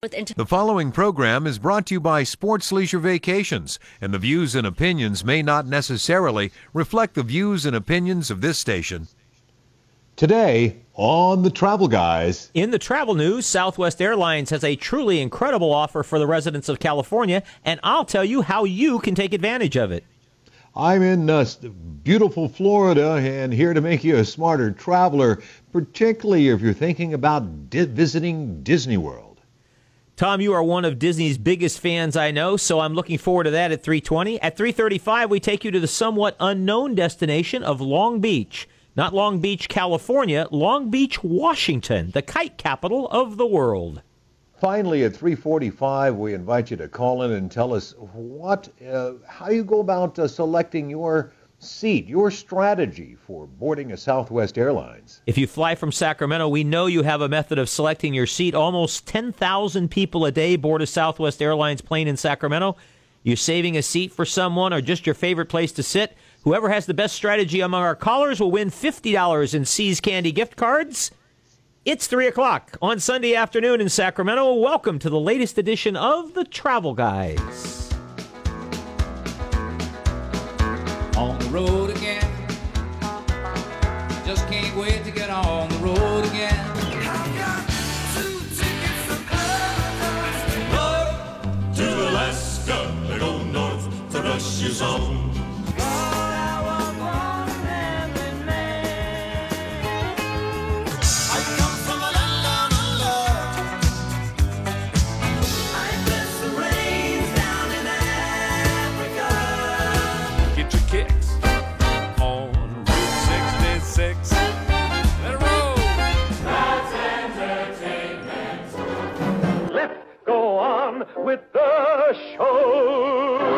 The following program is brought to you by Sports Leisure Vacations, and the views and opinions may not necessarily reflect the views and opinions of this station. Today on the Travel Guys. In the travel news, Southwest Airlines has a truly incredible offer for the residents of California, and I'll tell you how you can take advantage of it. I'm in uh, beautiful Florida and here to make you a smarter traveler, particularly if you're thinking about di- visiting Disney World. Tom, you are one of Disney's biggest fans, I know, so I'm looking forward to that at 320. At 335, we take you to the somewhat unknown destination of Long Beach. Not Long Beach, California, Long Beach, Washington, the kite capital of the world. Finally, at 3:45, we invite you to call in and tell us what, uh, how you go about uh, selecting your seat, your strategy for boarding a Southwest Airlines. If you fly from Sacramento, we know you have a method of selecting your seat. Almost 10,000 people a day board a Southwest Airlines plane in Sacramento. You're saving a seat for someone or just your favorite place to sit. Whoever has the best strategy among our callers will win $50 in See's Candy gift cards. It's 3 o'clock on Sunday afternoon in Sacramento. Welcome to the latest edition of the Travel Guys. On the road again. Just can't wait to get on the road again. To come to work to Alaska, they go north to Russia's own. The show.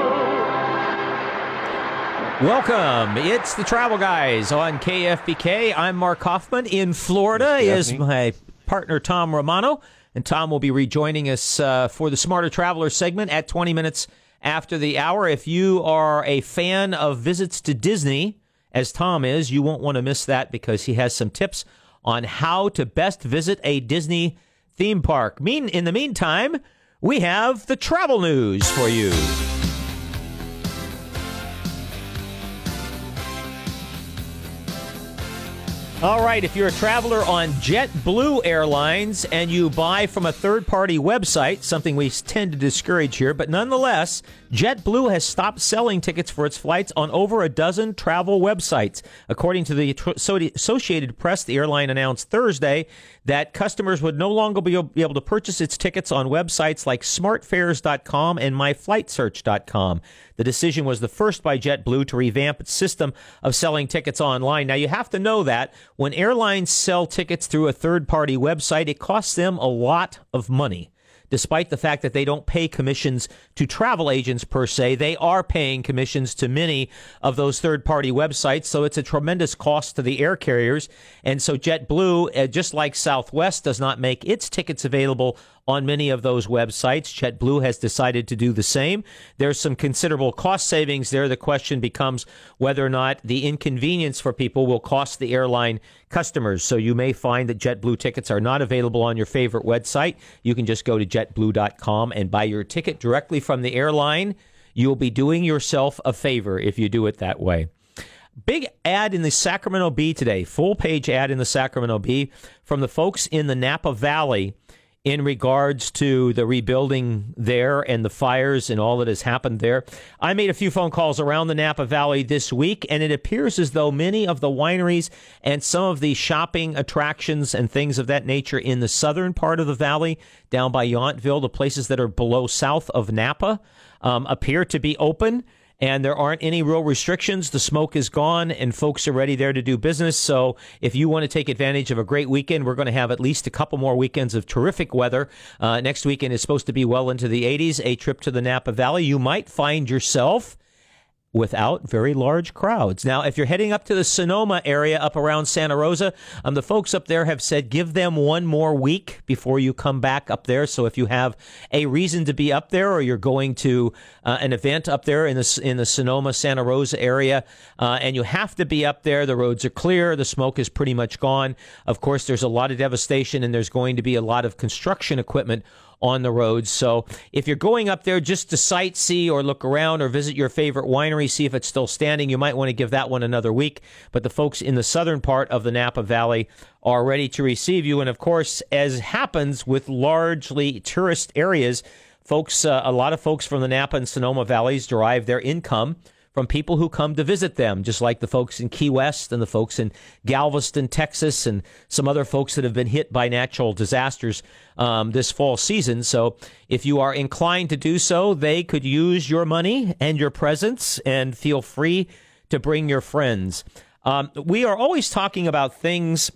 Welcome. It's the Travel Guys on KFBK. I'm Mark Hoffman. In Florida is my partner Tom Romano, and Tom will be rejoining us uh, for the Smarter Traveler segment at 20 minutes after the hour. If you are a fan of visits to Disney, as Tom is, you won't want to miss that because he has some tips on how to best visit a Disney theme park. Mean in the meantime, we have the travel news for you. All right, if you're a traveler on JetBlue Airlines and you buy from a third party website, something we tend to discourage here, but nonetheless, JetBlue has stopped selling tickets for its flights on over a dozen travel websites. According to the Associated Press, the airline announced Thursday that customers would no longer be able to purchase its tickets on websites like smartfares.com and myflightsearch.com. The decision was the first by JetBlue to revamp its system of selling tickets online. Now, you have to know that when airlines sell tickets through a third party website, it costs them a lot of money. Despite the fact that they don't pay commissions to travel agents per se, they are paying commissions to many of those third party websites. So it's a tremendous cost to the air carriers. And so JetBlue, uh, just like Southwest, does not make its tickets available on many of those websites. JetBlue has decided to do the same. There's some considerable cost savings there. The question becomes whether or not the inconvenience for people will cost the airline customers. So you may find that JetBlue tickets are not available on your favorite website. You can just go to jetblue.com and buy your ticket directly from the airline. You'll be doing yourself a favor if you do it that way. Big ad in the Sacramento Bee today, full page ad in the Sacramento Bee from the folks in the Napa Valley in regards to the rebuilding there and the fires and all that has happened there. I made a few phone calls around the Napa Valley this week, and it appears as though many of the wineries and some of the shopping attractions and things of that nature in the southern part of the valley, down by Yountville, the places that are below south of Napa, um, appear to be open and there aren't any real restrictions. The smoke is gone, and folks are ready there to do business. So, if you want to take advantage of a great weekend, we're going to have at least a couple more weekends of terrific weather. Uh, next weekend is supposed to be well into the 80s. A trip to the Napa Valley, you might find yourself without very large crowds. Now, if you're heading up to the Sonoma area up around Santa Rosa, um, the folks up there have said give them one more week before you come back up there. So if you have a reason to be up there or you're going to uh, an event up there in the, in the Sonoma, Santa Rosa area, uh, and you have to be up there, the roads are clear, the smoke is pretty much gone. Of course, there's a lot of devastation and there's going to be a lot of construction equipment on the road. So if you're going up there just to sightsee or look around or visit your favorite winery, see if it's still standing, you might want to give that one another week. But the folks in the southern part of the Napa Valley are ready to receive you. And of course, as happens with largely tourist areas, folks, uh, a lot of folks from the Napa and Sonoma valleys derive their income from people who come to visit them, just like the folks in Key West and the folks in Galveston, Texas, and some other folks that have been hit by natural disasters um, this fall season. So, if you are inclined to do so, they could use your money and your presence, and feel free to bring your friends. Um, we are always talking about things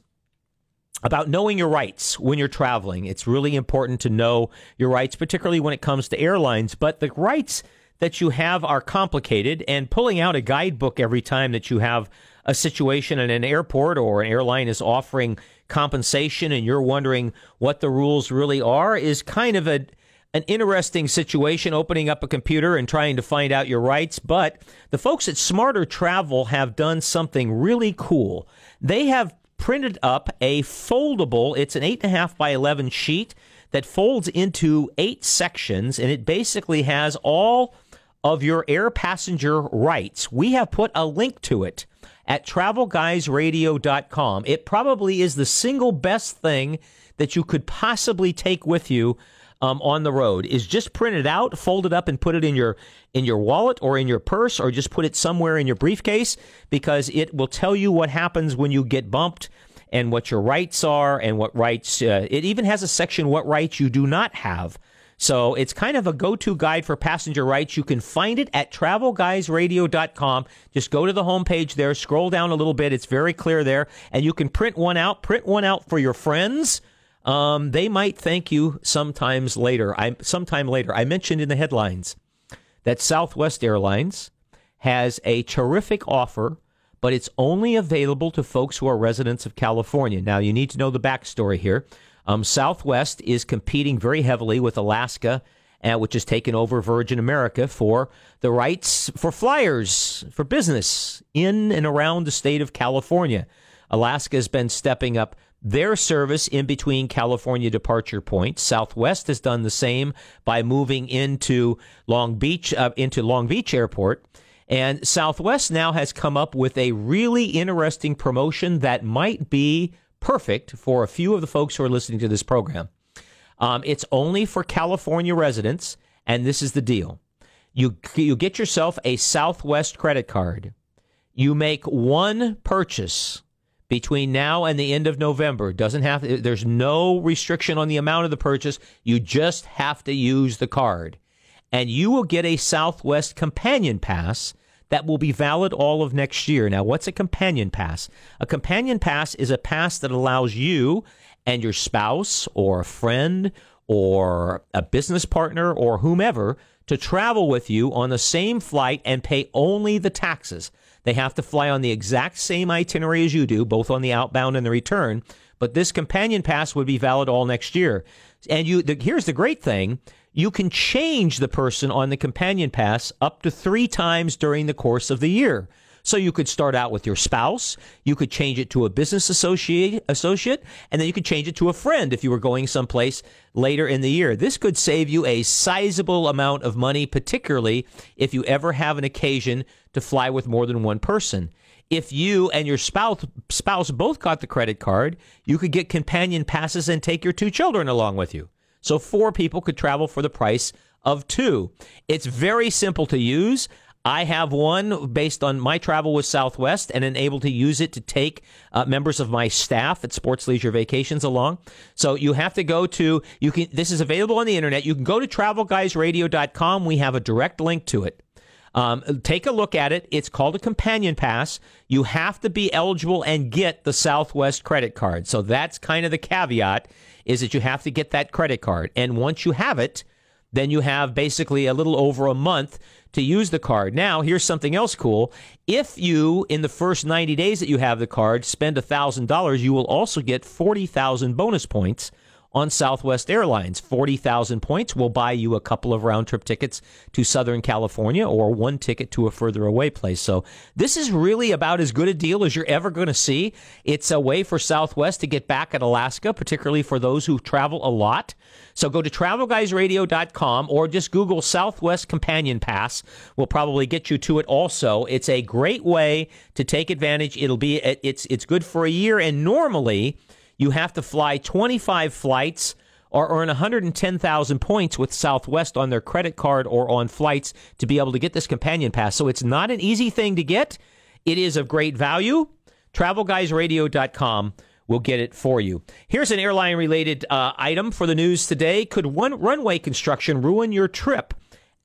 about knowing your rights when you're traveling. It's really important to know your rights, particularly when it comes to airlines. But the rights that you have are complicated, and pulling out a guidebook every time that you have a situation in an airport or an airline is offering compensation and you're wondering what the rules really are is kind of a an interesting situation opening up a computer and trying to find out your rights. But the folks at Smarter Travel have done something really cool. They have printed up a foldable, it's an 8.5 by 11 sheet that folds into eight sections, and it basically has all of your air passenger rights. We have put a link to it at travelguysradio.com. It probably is the single best thing that you could possibly take with you um, on the road is just print it out, fold it up, and put it in your in your wallet or in your purse, or just put it somewhere in your briefcase because it will tell you what happens when you get bumped and what your rights are and what rights. Uh, it even has a section what rights you do not have. So it's kind of a go to guide for passenger rights. You can find it at travelguysradio.com. Just go to the homepage there, scroll down a little bit. It's very clear there. And you can print one out. Print one out for your friends. Um, they might thank you sometimes later. I sometime later. I mentioned in the headlines that Southwest Airlines has a terrific offer, but it's only available to folks who are residents of California. Now you need to know the backstory here. Um, Southwest is competing very heavily with Alaska, uh, which has taken over Virgin America for the rights for flyers for business in and around the state of California. Alaska has been stepping up their service in between California departure points. Southwest has done the same by moving into Long Beach uh, into Long Beach Airport. And Southwest now has come up with a really interesting promotion that might be perfect for a few of the folks who are listening to this program. Um, it's only for California residents, and this is the deal: you you get yourself a Southwest credit card. You make one purchase between now and the end of November. Doesn't have there's no restriction on the amount of the purchase. You just have to use the card, and you will get a Southwest Companion Pass that will be valid all of next year. Now, what's a companion pass? A companion pass is a pass that allows you and your spouse or a friend or a business partner or whomever to travel with you on the same flight and pay only the taxes. They have to fly on the exact same itinerary as you do, both on the outbound and the return. But this companion pass would be valid all next year. And you, the, here's the great thing: you can change the person on the companion pass up to three times during the course of the year. So you could start out with your spouse, you could change it to a business associate, associate, and then you could change it to a friend if you were going someplace later in the year. This could save you a sizable amount of money, particularly if you ever have an occasion to fly with more than one person. If you and your spouse spouse both got the credit card, you could get companion passes and take your two children along with you. So four people could travel for the price of two. It's very simple to use. I have one based on my travel with Southwest and am able to use it to take uh, members of my staff at Sports Leisure Vacations along. So you have to go to you can this is available on the internet. You can go to travelguysradio.com. We have a direct link to it. Um, take a look at it. It's called a companion pass. You have to be eligible and get the Southwest credit card. So that's kind of the caveat is that you have to get that credit card. And once you have it, then you have basically a little over a month to use the card. Now, here's something else cool. If you, in the first 90 days that you have the card, spend $1,000, you will also get 40,000 bonus points on Southwest Airlines. 40,000 points will buy you a couple of round trip tickets to Southern California or one ticket to a further away place. So this is really about as good a deal as you're ever going to see. It's a way for Southwest to get back at Alaska, particularly for those who travel a lot. So go to travelguysradio.com or just Google Southwest Companion Pass. We'll probably get you to it also. It's a great way to take advantage. It'll be it's it's good for a year and normally you have to fly 25 flights or earn 110,000 points with Southwest on their credit card or on flights to be able to get this companion pass. So it's not an easy thing to get. It is of great value. TravelGuysRadio.com will get it for you. Here's an airline related uh, item for the news today. Could one runway construction ruin your trip?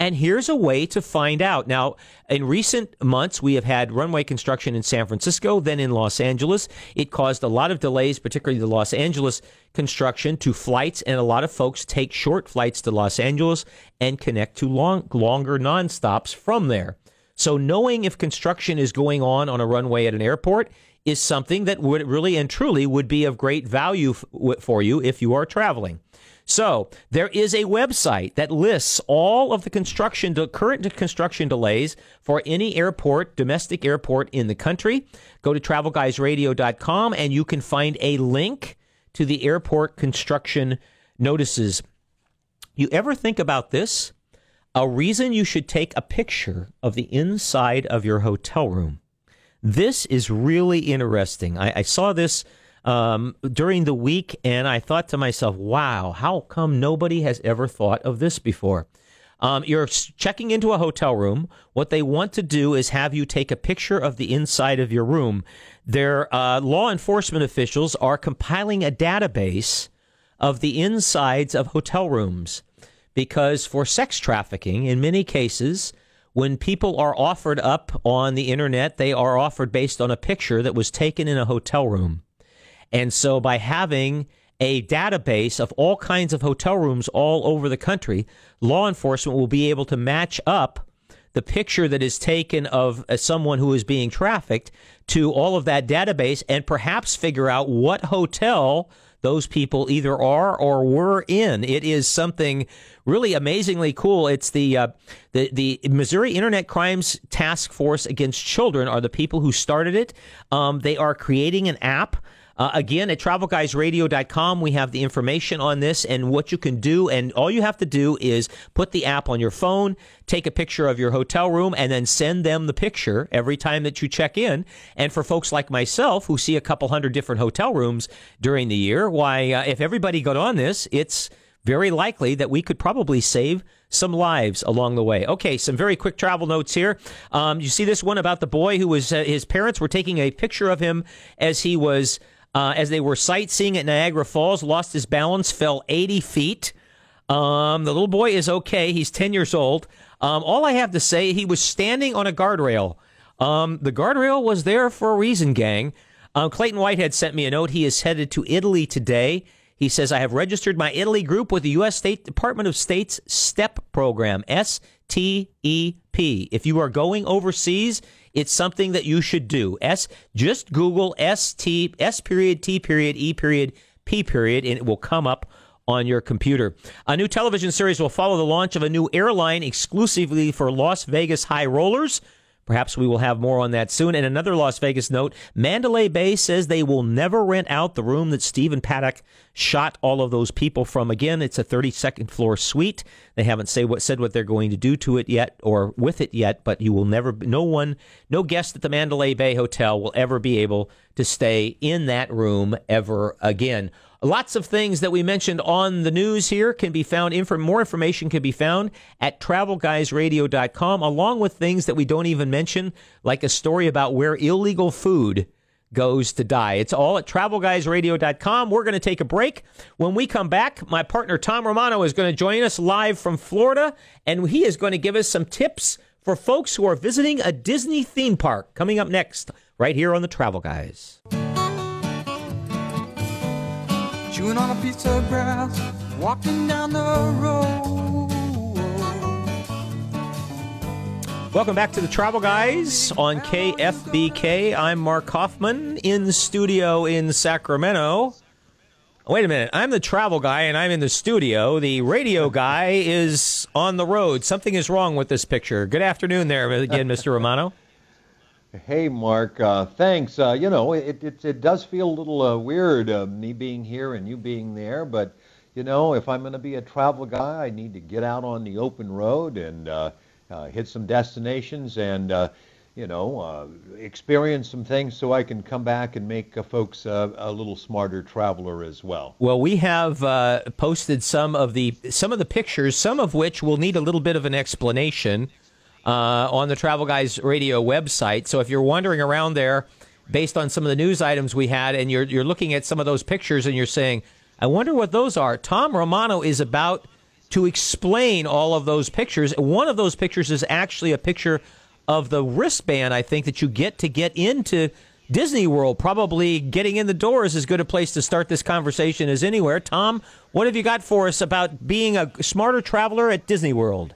And here's a way to find out. Now, in recent months, we have had runway construction in San Francisco, then in Los Angeles. It caused a lot of delays, particularly the Los Angeles construction, to flights, and a lot of folks take short flights to Los Angeles and connect to long, longer nonstops from there. So, knowing if construction is going on on a runway at an airport is something that would really and truly would be of great value f- for you if you are traveling. So there is a website that lists all of the construction, current construction delays for any airport, domestic airport in the country. Go to travelguysradio.com and you can find a link to the airport construction notices. You ever think about this? A reason you should take a picture of the inside of your hotel room. This is really interesting. I, I saw this um, during the week, and I thought to myself, wow, how come nobody has ever thought of this before? Um, you're checking into a hotel room. What they want to do is have you take a picture of the inside of your room. Their uh, law enforcement officials are compiling a database of the insides of hotel rooms because for sex trafficking, in many cases, when people are offered up on the internet, they are offered based on a picture that was taken in a hotel room. And so by having a database of all kinds of hotel rooms all over the country, law enforcement will be able to match up the picture that is taken of uh, someone who is being trafficked to all of that database and perhaps figure out what hotel those people either are or were in. It is something really amazingly cool. It's the uh, the the Missouri Internet Crimes Task Force Against Children are the people who started it. Um, they are creating an app uh, again, at travelguysradio.com, we have the information on this and what you can do. And all you have to do is put the app on your phone, take a picture of your hotel room, and then send them the picture every time that you check in. And for folks like myself who see a couple hundred different hotel rooms during the year, why, uh, if everybody got on this, it's very likely that we could probably save some lives along the way. Okay, some very quick travel notes here. Um, you see this one about the boy who was, uh, his parents were taking a picture of him as he was uh, as they were sightseeing at Niagara Falls, lost his balance, fell 80 feet. Um, the little boy is okay. He's 10 years old. Um, all I have to say, he was standing on a guardrail. Um, the guardrail was there for a reason, gang. Um, Clayton Whitehead sent me a note. He is headed to Italy today. He says, I have registered my Italy group with the U.S. State Department of State's STEP program, S T E P. If you are going overseas, it's something that you should do. S just Google S T S period T period E period P period and it will come up on your computer. A new television series will follow the launch of a new airline exclusively for Las Vegas high rollers. Perhaps we will have more on that soon. And another Las Vegas note Mandalay Bay says they will never rent out the room that Stephen Paddock shot all of those people from. Again, it's a 32nd floor suite. They haven't say what, said what they're going to do to it yet or with it yet, but you will never, no one, no guest at the Mandalay Bay Hotel will ever be able to stay in that room ever again. Lots of things that we mentioned on the news here can be found. Inf- more information can be found at travelguysradio.com, along with things that we don't even mention, like a story about where illegal food goes to die. It's all at travelguysradio.com. We're going to take a break. When we come back, my partner Tom Romano is going to join us live from Florida, and he is going to give us some tips for folks who are visiting a Disney theme park. Coming up next, right here on the Travel Guys. Chewing on a piece of grass, walking down the road. Welcome back to the Travel Guys on KFBK. I'm Mark Hoffman in studio in Sacramento. Oh, wait a minute. I'm the travel guy and I'm in the studio. The radio guy is on the road. Something is wrong with this picture. Good afternoon there again, Mr. Romano. Hey, Mark. Uh, thanks. Uh, you know, it, it it does feel a little uh, weird, uh, me being here and you being there. But you know, if I'm going to be a travel guy, I need to get out on the open road and uh, uh, hit some destinations and uh, you know uh, experience some things, so I can come back and make uh, folks uh, a little smarter traveler as well. Well, we have uh, posted some of the some of the pictures, some of which will need a little bit of an explanation Uh, on the Travel Guys Radio website. So if you're wandering around there, based on some of the news items we had, and you're you're looking at some of those pictures, and you're saying, "I wonder what those are." Tom Romano is about to explain all of those pictures. One of those pictures is actually a picture of the wristband. I think that you get to get into. Disney World, probably getting in the door is as good a place to start this conversation as anywhere. Tom, what have you got for us about being a smarter traveler at Disney World?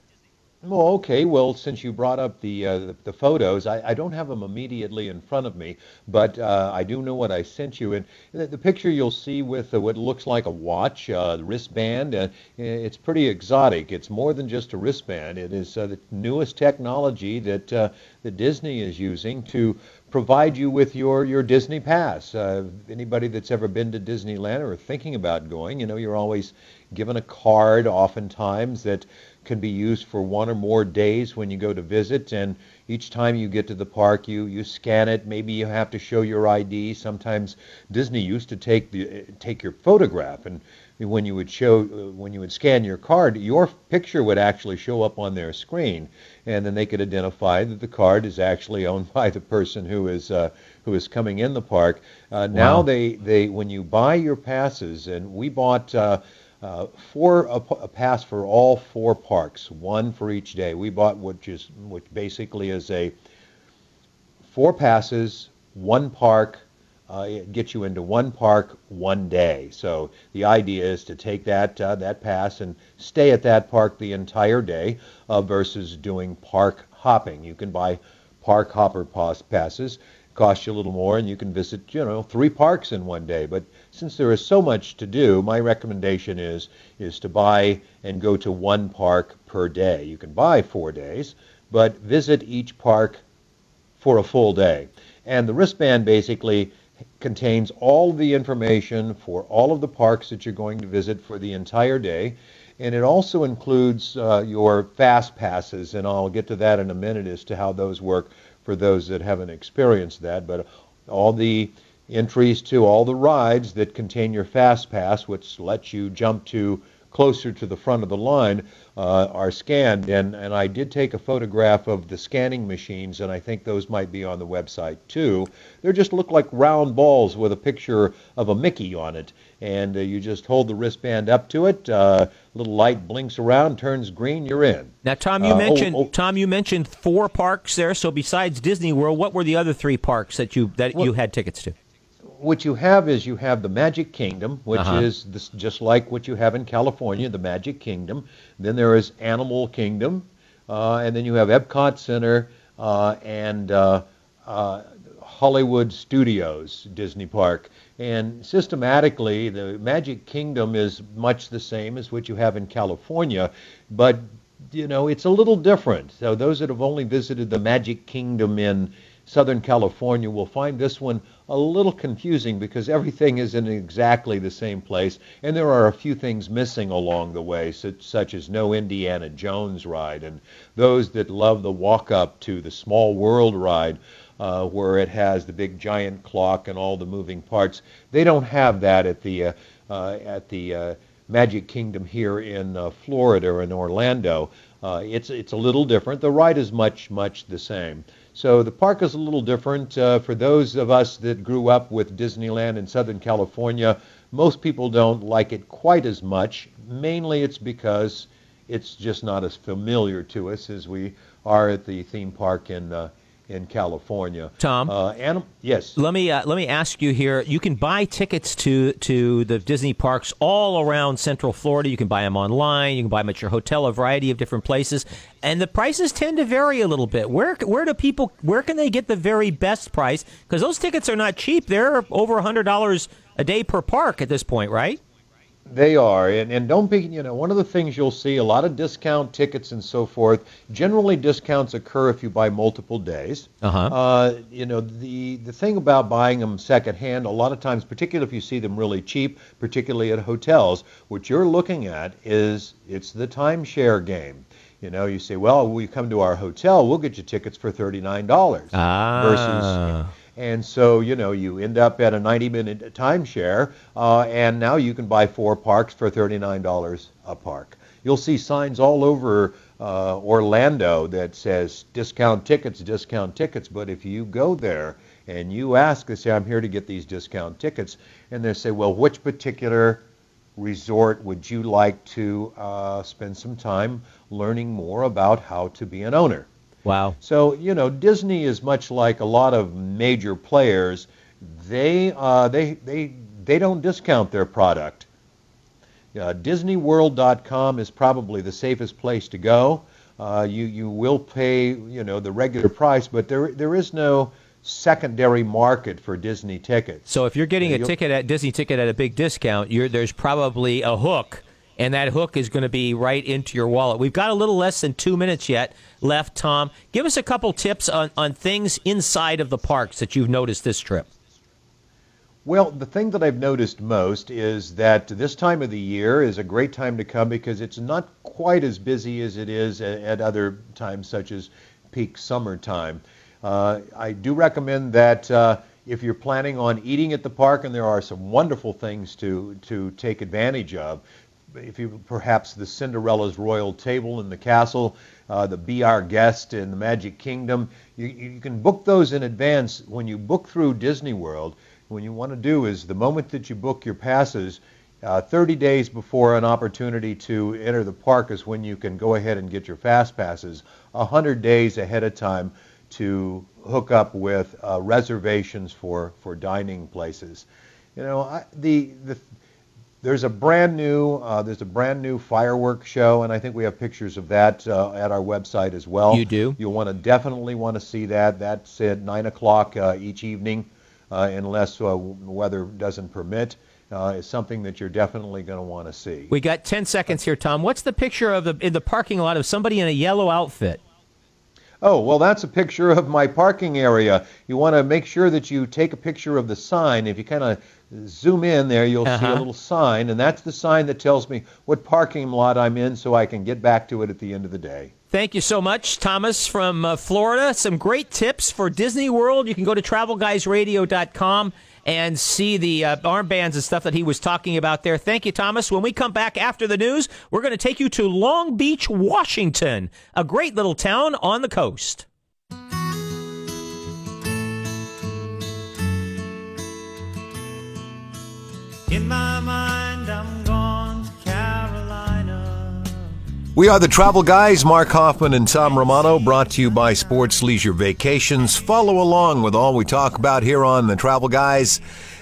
Well, okay. Well, since you brought up the uh, the, photos, I, I don't have them immediately in front of me, but uh, I do know what I sent you. And the, the picture you'll see with uh, what looks like a watch, uh, wristband, uh, it's pretty exotic. It's more than just a wristband. It is uh, the newest technology that uh, that Disney is using to provide you with your your Disney pass. Uh, anybody that's ever been to Disneyland or thinking about going, you know, you're always given a card, oftentimes that can be used for one or more days when you go to visit and each time you get to the park you you scan it. Maybe you have to show your ID sometimes Disney used to take the take your photograph and when you would show when you would scan your card your picture would actually show up on their screen and then they could identify that the card is actually owned by the person who is uh, who is coming in the park. Uh, now Wow. they they when you buy your passes and we bought uh, uh, four a, a pass for all four parks, one for each day. We bought which is which basically is a four passes, one park. Uh, it gets you into one park one day. So the idea is to take that uh, that pass and stay at that park the entire day uh, versus doing park hopping. You can buy park hopper pass passes cost you a little more and you can visit you know three parks in one day but since there is so much to do my recommendation is is to buy and go to one park per day. You can buy four days but visit each park for a full day. And the wristband basically contains all the information for all of the parks that you're going to visit for the entire day. And it also includes uh, your fast passes and i'll get to that in a minute as to how those work for those that haven't experienced that. But all the entries to all the rides that contain your fast pass, which lets you jump to closer to the front of the line, uh, are scanned. And, and I did take a photograph of the scanning machines, and I think those might be on the website too. They just look like round balls with a picture of a Mickey on it. And uh, you just hold the wristband up to it, uh, little light blinks around, turns green, you're in. Now, Tom, you Uh, oh, mentioned oh. Tom, you mentioned four parks there. So besides Disney World, what were the other three parks that you that you had tickets to? What you have is you have the Magic Kingdom, which Uh-huh. is this, just like what you have in California, the Magic Kingdom. Then there is Animal Kingdom, uh, and then you have Epcot Center uh, and uh, uh, Hollywood Studios Disney Park. And systematically, the Magic Kingdom is much the same as what you have in California, but you know it's a little different. So those that have only visited the Magic Kingdom in Southern California will find this one a little confusing because everything is in exactly the same place, and there are a few things missing along the way, such, such as no Indiana Jones ride, and those that love the walk up to the Small World ride, uh, where it has the big giant clock and all the moving parts, they don't have that at the uh, uh, at the uh, Magic Kingdom here in uh, Florida or in Orlando. Uh, it's it's a little different. The ride is much much the same. So the park is a little different. Uh, for those of us that grew up with Disneyland in Southern California, most people don't like it quite as much. Mainly it's because it's just not as familiar to us as we are at the theme park in uh, in California. Tom? uh, anim- yes. Let me uh, let me ask you here. You can buy tickets to to the Disney parks all around Central Florida. You can buy them online. You can buy them at your hotel, a variety of different places, and the prices tend to vary a little bit. Where where do people where can they get the very best price? Because those tickets are not cheap. They're over a hundred dollars a day per park at this point, right? They are, and, and don't be, you know, one of the things you'll see a lot of discount tickets and so forth. Generally, discounts occur if you buy multiple days. Uh-huh. Uh, you know, the the thing about buying them secondhand, a lot of times, particularly if you see them really cheap, particularly at hotels, what you're looking at is it's the timeshare game. You know, you say, well, we come to our hotel, we'll get you tickets for thirty-nine dollars Ah. versus and so, you know, you end up at a 90 minute timeshare, uh, and now you can buy four parks for $39 a park. You'll see signs all over uh, Orlando that says discount tickets, discount tickets. But if you go there and you ask, they say, I'm here to get these discount tickets, and they say, well, which particular resort would you like to uh, spend some time learning more about how to be an owner? Wow. So you know, Disney is much like a lot of major players. They uh, they they they don't discount their product. Uh, DisneyWorld.com is probably the safest place to go. Uh, you you will pay you know the regular price, but there there is no secondary market for Disney tickets. So if you're getting Yeah, a ticket at Disney ticket at a big discount, you're, there's probably a hook, and that hook is going to be right into your wallet. We've got a little less than two minutes yet left. Tom, give us a couple tips on, on things inside of the parks that you've noticed this trip. Well, the thing that I've noticed most is that this time of the year is a great time to come because it's not quite as busy as it is at, at other times, such as peak summertime. Uh, I do recommend that uh, if you're planning on eating at the park, and there are some wonderful things to to take advantage of. If you perhaps the Cinderella's Royal Table in the castle, uh, the Be Our Guest in the Magic Kingdom, you, you can book those in advance. When you book through Disney World, what you want to do is the moment that you book your passes, uh, 30 days before an opportunity to enter the park is when you can go ahead and get your fast passes. 100 days ahead of time to hook up with uh, reservations for, for dining places. You know, I, the the there's a brand new uh, there's a brand new fireworks show, and I think we have pictures of that uh, at our website as well. You do? You'll want to definitely want to see that. That's at nine o'clock uh, each evening, uh, unless uh, weather doesn't permit. Uh, it's something that you're definitely going to want to see. We got 10 seconds here, Tom. What's the picture of the in the parking lot of somebody in a yellow outfit? Oh, well, that's a picture of my parking area. You want to make sure that you take a picture of the sign. If you kind of zoom in there, you'll see Uh-huh. a little sign, and that's the sign that tells me what parking lot I'm in so I can get back to it at the end of the day. Thank you so much, Thomas from uh, Florida. Some great tips for Disney World. You can go to travelguysradio.com and see the uh, armbands and stuff that he was talking about there. Thank you, Thomas. When we come back after the news, we're going to take you to Long Beach, Washington, a great little town on the coast. In my mind, I'm gone to Carolina. We are the Travel Guys, Mark Hoffman and Tom Romano, brought to you by Sports Leisure Vacations. Follow along with all we talk about here on the Travel Guys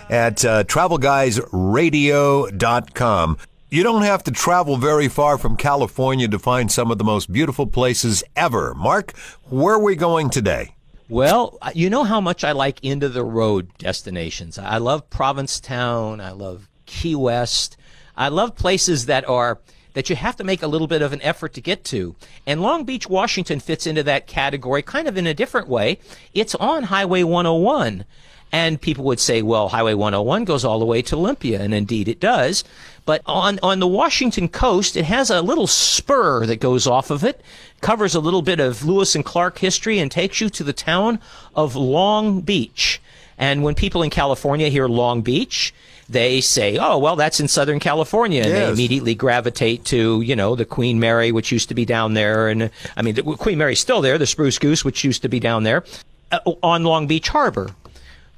at uh, travelguysradio.com. You don't have to travel very far from California to find some of the most beautiful places ever. Mark, where are we going today? Well, you know how much I like of the road destinations. I love Provincetown. I love Key West. I love places that are that you have to make a little bit of an effort to get to. And Long Beach, Washington fits into that category kind of in a different way. It's on Highway 101. And people would say, well, Highway 101 goes all the way to Olympia, and indeed it does. But on, on the Washington coast, it has a little spur that goes off of it, covers a little bit of Lewis and Clark history, and takes you to the town of Long Beach. And when people in California hear Long Beach, they say, oh, well, that's in Southern California. And they immediately gravitate to, you know, the Queen Mary, which used to be down there. And I mean, the Queen Mary's still there, the Spruce Goose, which used to be down there uh, on Long Beach Harbor.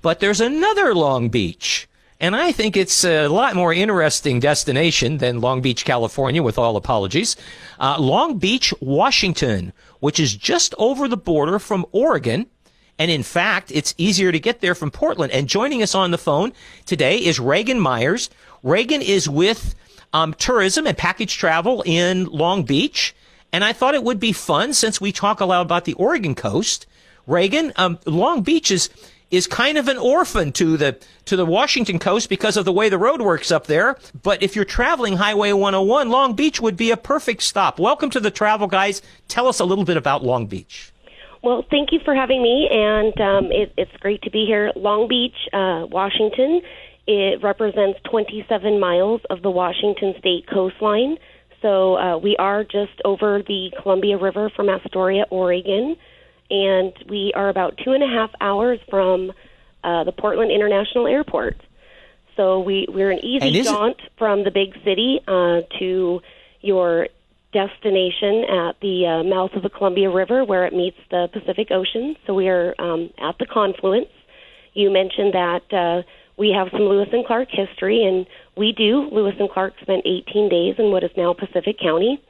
But there's another Long Beach. And I think it's a lot more interesting destination than Long Beach, California, with all apologies. Uh, Long Beach, Washington, which is just over the border from Oregon. And in fact, it's easier to get there from Portland. And joining us on the phone today is Reagan Myers. Reagan is with um, tourism and package travel in Long Beach. And I thought it would be fun since we talk a lot about the Oregon coast. Reagan, um, Long Beach is is kind of an orphan to the to the Washington coast because of the way the road works up there. But if you're traveling Highway 101, Long Beach would be a perfect stop. Welcome to the Travel Guys. Tell us a little bit about Long Beach. Well, thank you for having me, and um, it, it's great to be here. Long Beach, uh, Washington. It represents 27 miles of the Washington state coastline. So uh, we are just over the Columbia River from Astoria, Oregon, and we are about two and a half hours from uh, the Portland International Airport. So we, we're an easy it- jaunt from the big city uh, to your destination at the uh, mouth of the Columbia River where it meets the Pacific Ocean. So we are um, at the confluence. You mentioned that uh, we have some Lewis and Clark history, and we do. Lewis and Clark spent 18 days in what is now Pacific County.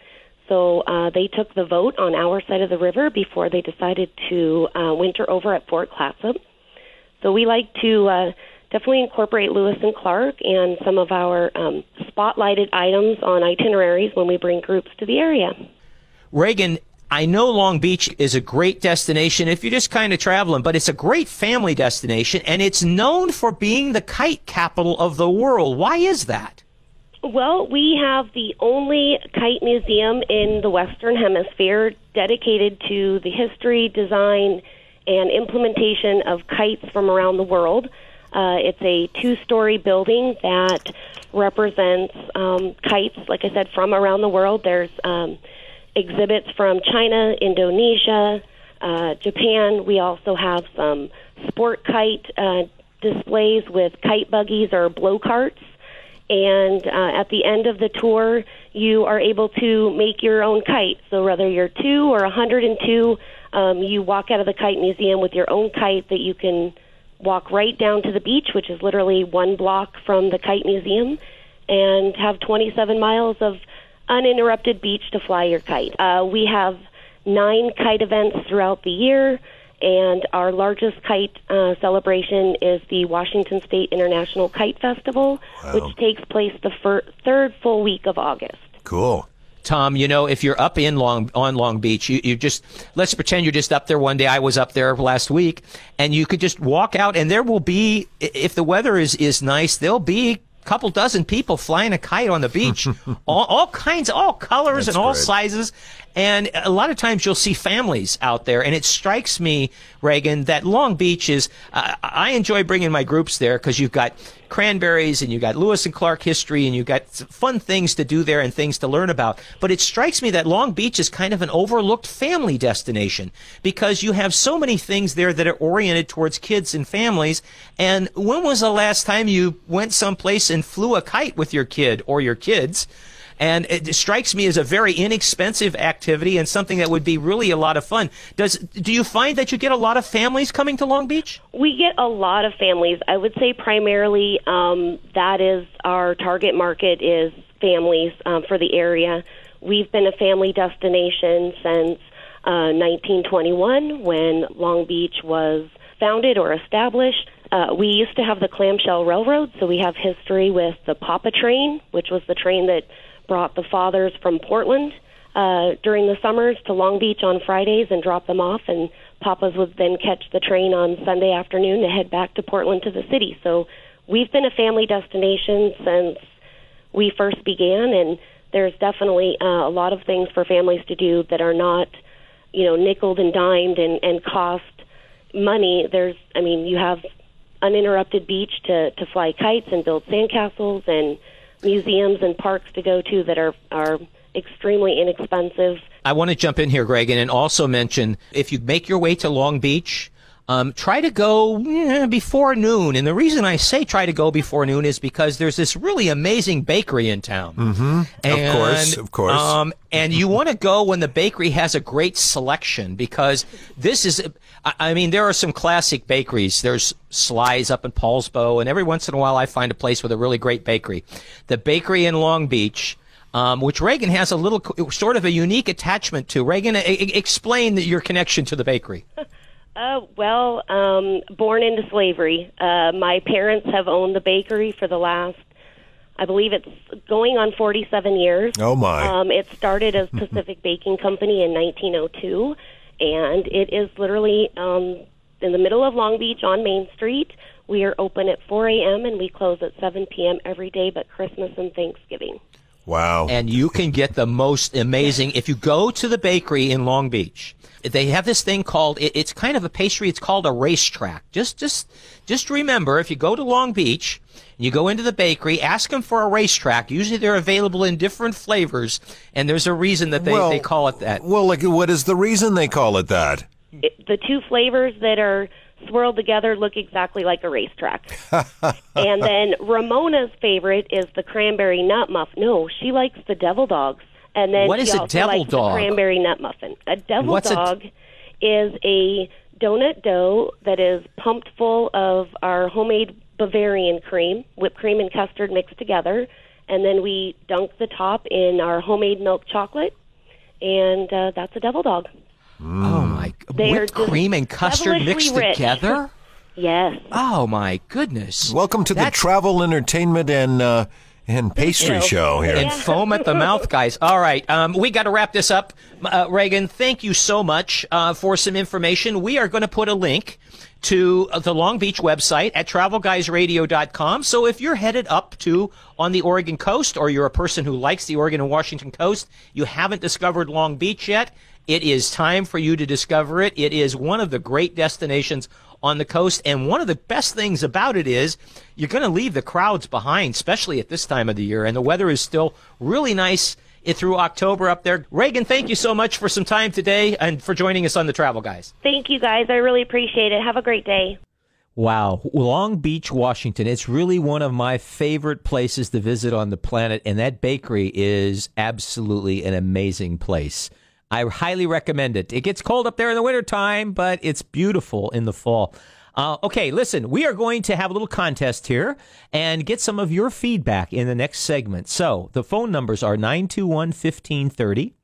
So uh, they took the vote on our side of the river before they decided to uh, winter over at Fort Clatsop. So we like to uh, definitely incorporate Lewis and Clark and some of our um, spotlighted items on itineraries when we bring groups to the area. Reagan, I know Long Beach is a great destination if you're just kind of traveling, but it's a great family destination and it's known for being the kite capital of the world. Why is that? Well, we have the only kite museum in the Western Hemisphere dedicated to the history, design, and implementation of kites from around the world. Uh, it's a two story building that represents um, kites, like I said, from around the world. There's um, exhibits from China, Indonesia, uh, Japan. We also have some sport kite uh, displays with kite buggies or blow carts. And uh, at the end of the tour, you are able to make your own kite. So whether you're two or 102, um, you walk out of the kite museum with your own kite that you can walk right down to the beach, which is literally one block from the kite museum, and have 27 miles of uninterrupted beach to fly your kite. Uh, we have nine kite events throughout the year, and our largest kite uh, celebration is the Washington State International Kite Festival, which takes place the fir- third full week of August. Cool. Tom, you know, if you're up in Long on Long Beach, you, you just let's pretend you're just up there one day. I was up there last week, and you could just walk out, and there will be, if the weather is is nice, there'll be a couple dozen people flying a kite on the beach, all, all kinds, all colors That's and all great. sizes, and a lot of times you'll see families out there, and it strikes me, Reagan, that Long Beach is. Uh, I enjoy bringing my groups there because you've got cranberries and you've got Lewis and Clark history and you've got fun things to do there and things to learn about. But it strikes me that Long Beach is kind of an overlooked family destination because you have so many things there that are oriented towards kids and families. And when was the last time you went someplace and flew a kite with your kid or your kids? And it strikes me as a very inexpensive activity and something that would be really a lot of fun. Does do you find that you get a lot of families coming to Long Beach? We get a lot of families. I would say primarily um, that is our target market is families um, for the area. We've been a family destination since uh, 1921 when Long Beach was founded or established. Uh, we used to have the clamshell railroad, so we have history with the Papa train, which was the train that brought the fathers from Portland uh, during the summers to Long Beach on Fridays and drop them off, and Papas would then catch the train on Sunday afternoon to head back to Portland to the city. So we've been a family destination since we first began, and there's definitely uh, a lot of things for families to do that are not, you know, nickeled and dimed and, and cost money. There's, I mean, you have uninterrupted beach to, to fly kites and build sandcastles and museums and parks to go to that are, are extremely inexpensive. I want to jump in here, Greg, and also mention if you make your way to Long Beach, um, try to go eh, before noon. And the reason I say try to go before noon is because there's this really amazing bakery in town. Mm-hmm. Of course, of course. Um, and you want to go when the bakery has a great selection because this is, I, I mean, there are some classic bakeries. There's Sluys up in Poulsbo, and every once in a while I find a place with a really great bakery. The bakery in Long Beach. Um, which Reagan has a little sort of a unique attachment to. Reagan, e- explain your connection to the bakery. Uh, well, um, born into slavery. Uh, my parents have owned the bakery for the last, I believe it's going on 47 years. Oh, my. Um, it started as Pacific Baking Company in 1902, and it is literally um, in the middle of Long Beach on Main Street. We are open at 4 a.m. and we close at 7 p.m. every day but Christmas and Thanksgiving. Wow. and you can get the most amazing if you go to the bakery in Long Beach. They have this thing called it, it's kind of a pastry. It's called a racetrack. Just just just remember if you go to Long Beach, you go into the bakery, ask them for a racetrack. Usually they're available in different flavors, and there's a reason that they, Well, they call it that. Well, like, what is the reason they call it that? It, the two flavors that are swirled together look exactly like a racetrack. and then Ramona's favorite is the cranberry nut muffin. No, she likes the devil dogs. And then What she a devil dog? Cranberry nut muffin. A devil What's a- dog is a donut dough that is pumped full of our homemade Bavarian cream, whipped cream and custard mixed together, and then we dunk the top in our homemade milk chocolate, and uh, that's a devil dog. Oh my! They Whipped cream and custard mixed rich. together. Yes. Oh my goodness! Welcome to the travel, entertainment, and uh, and pastry show here. and foam at the mouth, guys. All right, um, we got to wrap this up. Uh, Reagan, thank you so much uh, for some information. We are going to put a link to uh, the Long Beach website at travelguysradio.com. So if you're headed up to on the Oregon coast or you're a person who likes the Oregon and Washington coast, you haven't discovered Long Beach yet, it is time for you to discover it. It is one of the great destinations on the coast. And one of the best things about it is you're going to leave the crowds behind, especially at this time of the year. And the weather is still really nice it through October up there. Reagan, thank you so much for some time today and for joining us on the Travel Guys. Thank you guys. I really appreciate it. Have a great day. Wow. Long Beach, Washington. It's really one of my favorite places to visit on the planet, and that bakery is absolutely an amazing place. I highly recommend it. It gets cold up there in the wintertime, but it's beautiful in the fall. Uh, okay, listen, we are going to have a little contest here and get some of your feedback in the next segment. So the phone numbers are 921 1530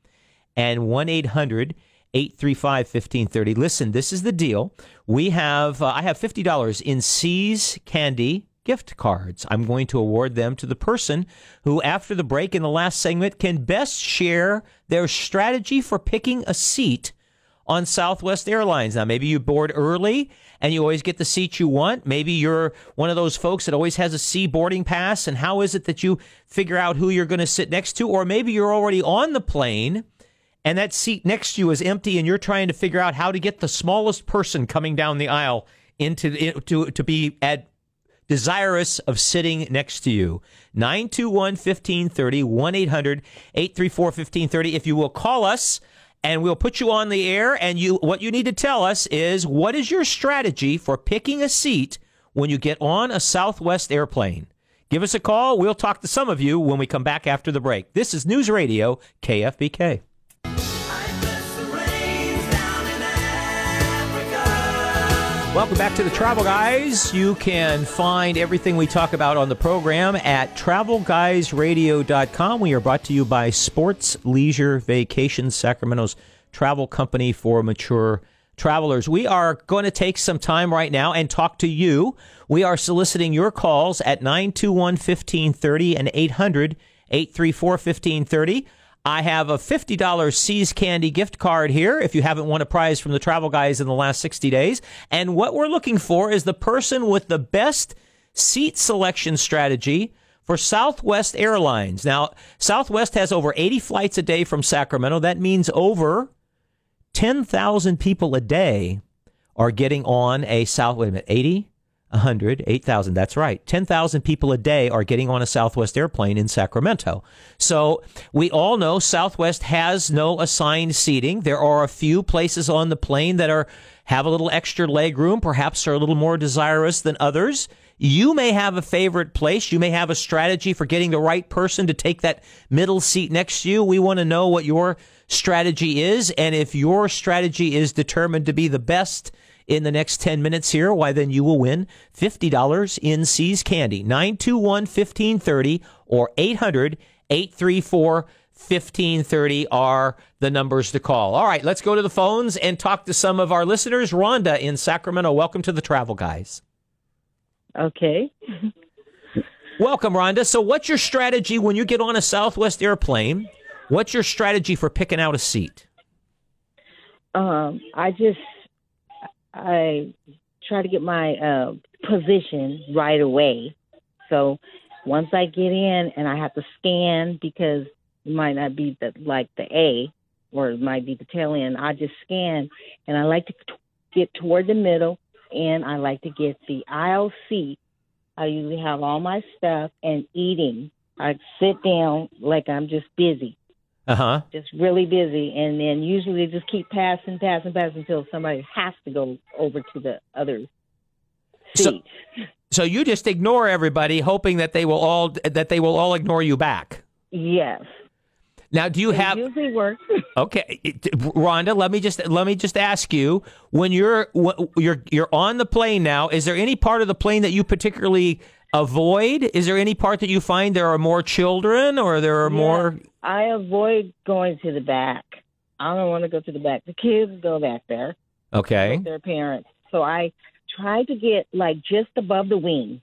and 1 800 835 1530. Listen, this is the deal. We have, uh, I have $50 in See's Candy gift cards. I'm going to award them to the person who, after the break in the last segment, can best share their strategy for picking a seat on Southwest Airlines. Now, maybe you board early and you always get the seat you want. Maybe you're one of those folks that always has a C boarding pass. And how is it that you figure out who you're going to sit next to? Or maybe you're already on the plane and that seat next to you is empty and you're trying to figure out how to get the smallest person coming down the aisle into to to be at desirous of sitting next to you. 921-1530 1-800-834-1530 if you will call us and we'll put you on the air and you what you need to tell us is what is your strategy for picking a seat when you get on a Southwest airplane? Give us a call. We'll talk to some of you when we come back after the break. This is News Radio KFBK Welcome back to the Travel Guys. You can find everything we talk about on the program at travelguysradio.com. We are brought to you by Sports Leisure Vacations, Sacramento's travel company for mature travelers. We are going to take some time right now and talk to you. We are soliciting your calls at 921 1530 and 800 834 1530. I have a $50 See's Candy gift card here if you haven't won a prize from the Travel Guys in the last 60 days. And what we're looking for is the person with the best seat selection strategy for Southwest Airlines. Now, Southwest has over 80 flights a day from Sacramento. That means over 10,000 people a day are getting on a South, wait a minute, 80? 100, 8,000. That's right. 10,000 people a day are getting on a Southwest airplane in Sacramento. So we all know Southwest has no assigned seating. There are a few places on the plane that are have a little extra leg room, perhaps are a little more desirous than others. You may have a favorite place. You may have a strategy for getting the right person to take that middle seat next to you. We want to know what your strategy is. And if your strategy is determined to be the best in the next 10 minutes here, why then you will win $50 in See's Candy. 921 1530 or 800 834 1530 are the numbers to call. All right, let's go to the phones and talk to some of our listeners. Rhonda in Sacramento, welcome to the Travel Guys. Okay. Welcome, Rhonda. So, what's your strategy when you get on a Southwest airplane? What's your strategy for picking out a seat? Um, I just I try to get my uh, position right away. So once I get in and I have to scan because it might not be the like the A or it might be the tail end, I just scan and I like to t- get toward the middle and I like to get the aisle seat. I usually have all my stuff and eating. I sit down like I'm just busy Uh huh. just really busy, and then usually they just keep passing, passing, passing until somebody has to go over to the other So- seat. So you just ignore everybody, hoping that they will all that they will all ignore you back. yes, Now, do you it have usually works. okay, Rhonda? Let me just let me just ask you: when you're you're you're on the plane now, is there any part of the plane that you particularly avoid? Is there any part that you find there are more children or there are more? I avoid going to the back. I don't want to go to the back. The kids go back there Okay, with their parents, so I try to get like just above the wing,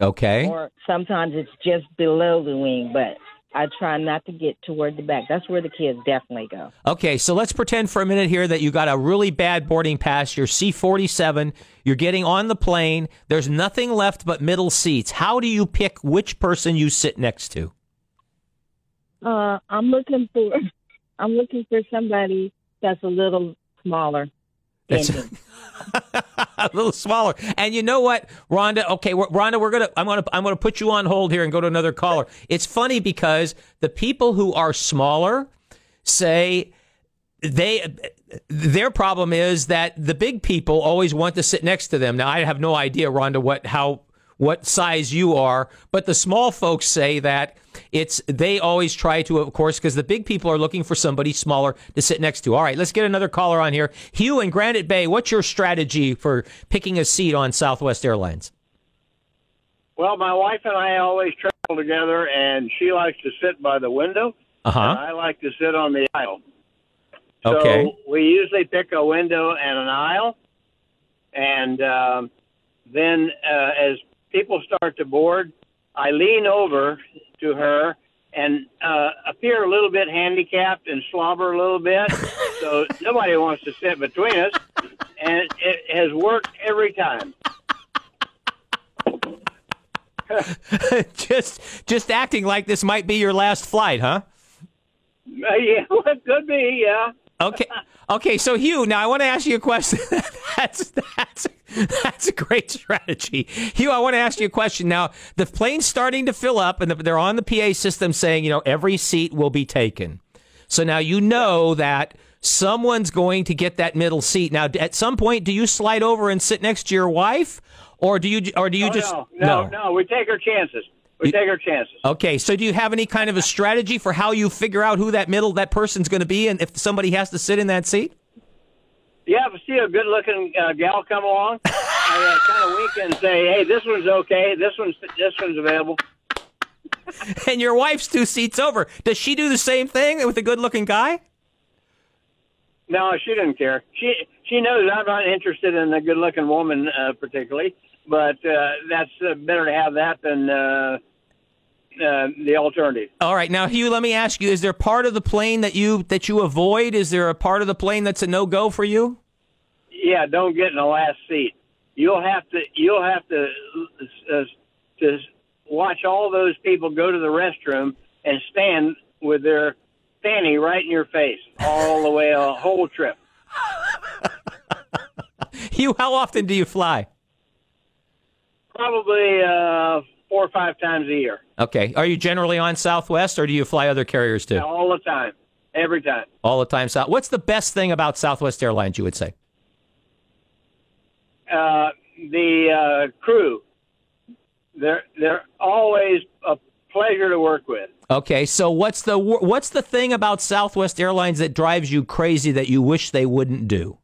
okay. or sometimes it's just below the wing, but. I try not to get toward the back. That's where the kids definitely go. Okay, so let's pretend for a minute here that you got a really bad boarding pass. You're C47. You're getting on the plane. There's nothing left but middle seats. How do you pick which person you sit next to? Uh, I'm looking for I'm looking for somebody that's a little smaller me. a little smaller. And you know what, Rhonda? Okay, we're, Rhonda, we're gonna I'm gonna I'm gonna put you on hold here and go to another caller. It's funny because the people who are smaller say they their problem is that the big people always want to sit next to them. Now I have no idea, Rhonda, what how what size you are, but the small folks say that it's they always try to, of course, because the big people are looking for somebody smaller to sit next to. All right, let's get another caller on here. Hugh in Granite Bay, what's your strategy for picking a seat on Southwest Airlines? Well, my wife and I always travel together, and she likes to sit by the window, Uh and huh. I like to sit on the aisle. So Okay. we usually pick a window and an aisle, and um, then uh, as people start to board, I lean over to her and uh, appear a little bit handicapped and slobber a little bit, so nobody wants to sit between us, and it has worked every time. just just acting like this might be your last flight, huh? Uh, yeah, well, it could be, yeah. Okay. Okay, so Hugh, now I want to ask you a question. that's that's that's a great strategy. Hugh, I want to ask you a question. Now, the plane's starting to fill up and they're on the PA system saying, you know, every seat will be taken. So now you know that someone's going to get that middle seat. Now, at some point do you slide over and sit next to your wife or do you or do you Oh, just no, no, no, we take our chances. We take our chances. Okay, so do you have any kind of a strategy for how you figure out who that middle that person's going to be, and if somebody has to sit in that seat? Yeah, if you ever see a good-looking uh, gal come along? I uh, kind of wink and say, "Hey, this one's okay. This one's this one's available." And your wife's two seats over. Does she do the same thing with a good-looking guy? No, she didn't care. She she knows I'm not interested in a good-looking woman uh, particularly, but uh, that's uh, better to have that than uh, uh, the alternative. All right, now Hugh, let me ask you: Is there part of the plane that you that you avoid? Is there a part of the plane that's a no-go for you? Yeah, don't get in the last seat. You'll have to you'll have to uh, to watch all those people go to the restroom and stand with their fanny right in your face all the way a whole trip. Hugh, how often do you fly? Probably uh, four or five times a year, Okay, are you generally on Southwest, or do you fly other carriers too? all the time, every time. All the time, South. What's the best thing about Southwest Airlines? You would say? Uh, the uh, crew, they're they're always a pleasure to work with. Okay, so what's the what's the thing about Southwest Airlines that drives you crazy that you wish they wouldn't do?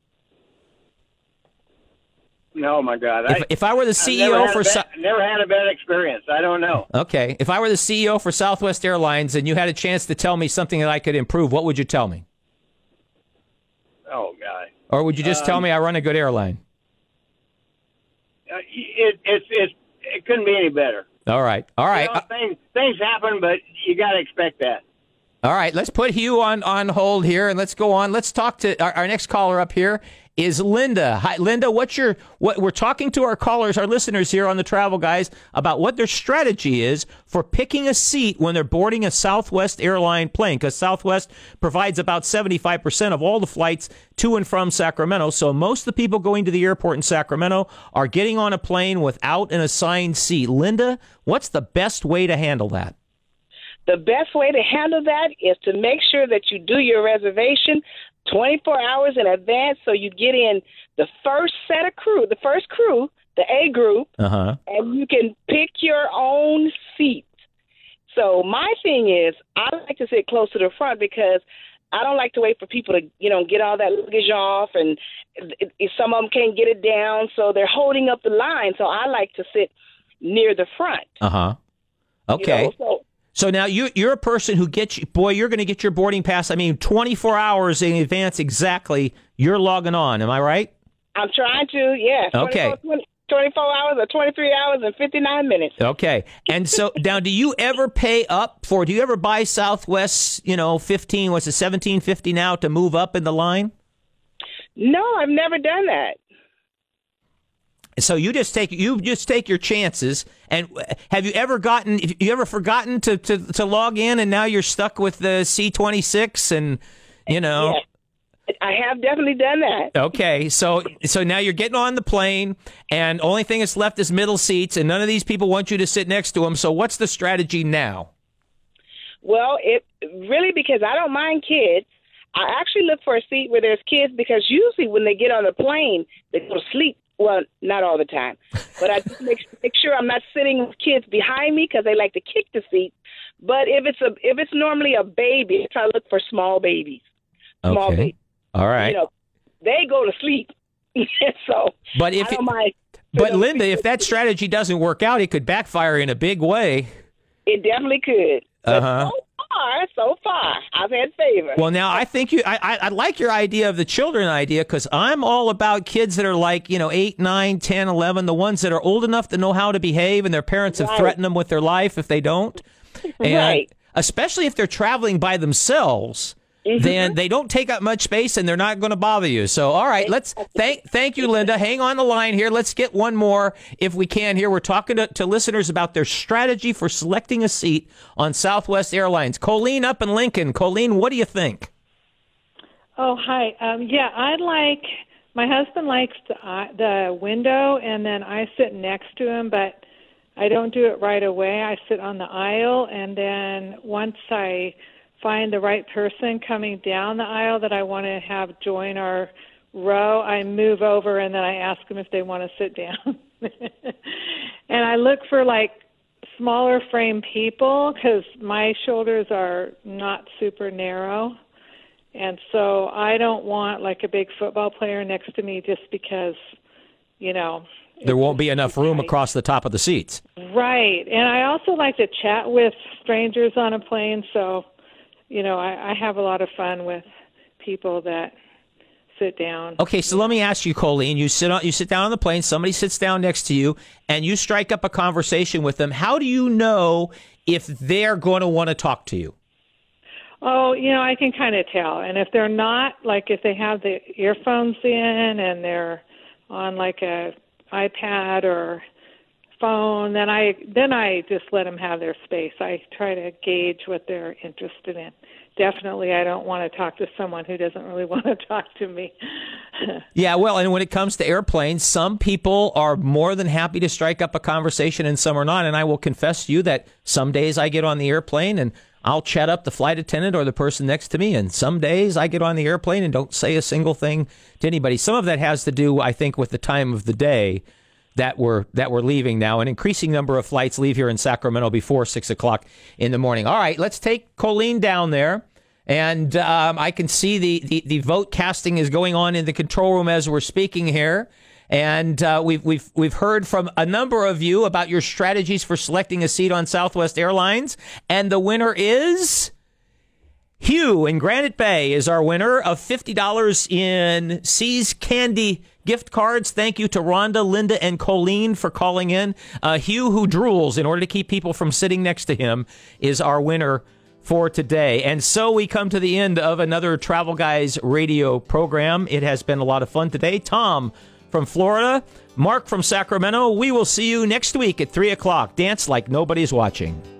Oh my God! If, if I were the CEO for bad, never had a bad experience. I don't know. okay, if I were the CEO for Southwest Airlines and you had a chance to tell me something that I could improve, what would you tell me? Oh God! Or would you just tell Um, me I run a good airline? Uh, it, it's it's it couldn't be any better. All right, all right. You know, things things happen, but you got to expect that. All right, let's put Hugh on, on hold here and let's go on. Let's talk to our, our next caller up here is Linda. Hi, Linda. What's your what? We're talking to our callers, our listeners here on the Travel Guys about what their strategy is for picking a seat when they're boarding a Southwest airline plane, because Southwest provides about seventy five percent of all the flights to and from Sacramento. So most of the people going to the airport in Sacramento are getting on a plane without an assigned seat. Linda, what's the best way to handle that? The best way to handle that is to make sure that you do your reservation 24 hours in advance so you get in the first set of crew, the first crew, the A group, uh-huh. and you can pick your own seat. So my thing is, I like to sit close to the front because I don't like to wait for people to, you know, get all that luggage off, and if some of them can't get it down, so they're holding up the line. So I like to sit near the front. Uh huh. Okay. You know, so so now you you're a person who gets boy you're going to get your boarding pass. I mean, 24 hours in advance exactly. You're logging on. Am I right? I'm trying to. Yeah. Okay. 24, 20 24 hours or 23 hours and 59 minutes. Okay. And so now, do you ever pay up for? Do you ever buy Southwest? You know, 15. What's it? 1750 now to move up in the line? No, I've never done that. So you just take you just take your chances. And have you ever gotten? You ever forgotten to to, to log in, and now you're stuck with the C twenty six, and you know. Yeah. I have definitely done that. Okay, so so now you're getting on the plane, and only thing that's left is middle seats, and none of these people want you to sit next to them. So what's the strategy now? Well, it really because I don't mind kids. I actually look for a seat where there's kids because usually when they get on the plane, they go to sleep well, not all the time, but I just make make sure I'm not sitting with kids behind me because they like to kick the seat. But if it's a if it's normally a baby, I try to look for small babies. Small okay. babies. All right. You know, they go to sleep. so, but if it, mind. But Linda, if that strategy doesn't work out, it could backfire in a big way. It definitely could. Uh huh far, so far, I've had favor. Well, now I think you, I, I, I like your idea of the children idea because I'm all about kids that are like, you know, 8, 9, 10, 11, the ones that are old enough to know how to behave and their parents have threatened them with their life if they don't. And Right. especially if they're traveling by themselves. Mm-hmm. Then they don't take up much space and they're not going to bother you. So, all right, let's thank thank you, Linda. Hang on the line here. Let's get one more if we can. Here, we're talking to, to listeners about their strategy for selecting a seat on Southwest Airlines. Colleen up in Lincoln. Colleen, what do you think? Oh, hi. Um, yeah, I like. My husband likes the uh, the window, and then I sit next to him, but I don't do it right away. I sit on the aisle, and then once I find the right person coming down the aisle that I want to have join our row, I move over, and then I ask them if they want to sit down. and I look for like smaller frame people because my shoulders are not super narrow. And so I don't want like a big football player next to me just because, you know. There won't be enough room across the top of the seats. Right. And I also like to chat with strangers on a plane. So, you know, I, I have a lot of fun with people that sit down. Okay, so let me ask you, Colleen. You sit on, you sit down on the plane. Somebody sits down next to you, and you strike up a conversation with them. How do you know if they're going to want to talk to you? Oh, you know, I can kind of tell. And if they're not, like if they have the earphones in and they're on like a iPad or phone, then I then I just let them have their space. I try to gauge what they're interested in. Definitely, I don't want to talk to someone who doesn't really want to talk to me. Yeah, well, and when it comes to airplanes, some people are more than happy to strike up a conversation and some are not. And I will confess to you that some days I get on the airplane and I'll chat up the flight attendant or the person next to me. And some days I get on the airplane and don't say a single thing to anybody. Some of that has to do, I think, with the time of the day that we're that we're leaving now. An increasing number of flights leave here in Sacramento before six o'clock in the morning. All right, let's take Colleen down there. And um, I can see the, the, the vote casting is going on in the control room as we're speaking here. And uh, we've, we've, we've heard from a number of you about your strategies for selecting a seat on Southwest Airlines. And the winner is Hugh in Granite Bay is our winner of $50 in See's Candy gift cards. Thank you to Rhonda, Linda, and Colleen for calling in. Uh, Hugh, who drools in order to keep people from sitting next to him, is our winner for today. And so we come to the end of another Travel Guys radio program. It has been a lot of fun today. Tom from Florida, Mark from Sacramento. We will see you next week at 3 o'clock. Dance like nobody's watching.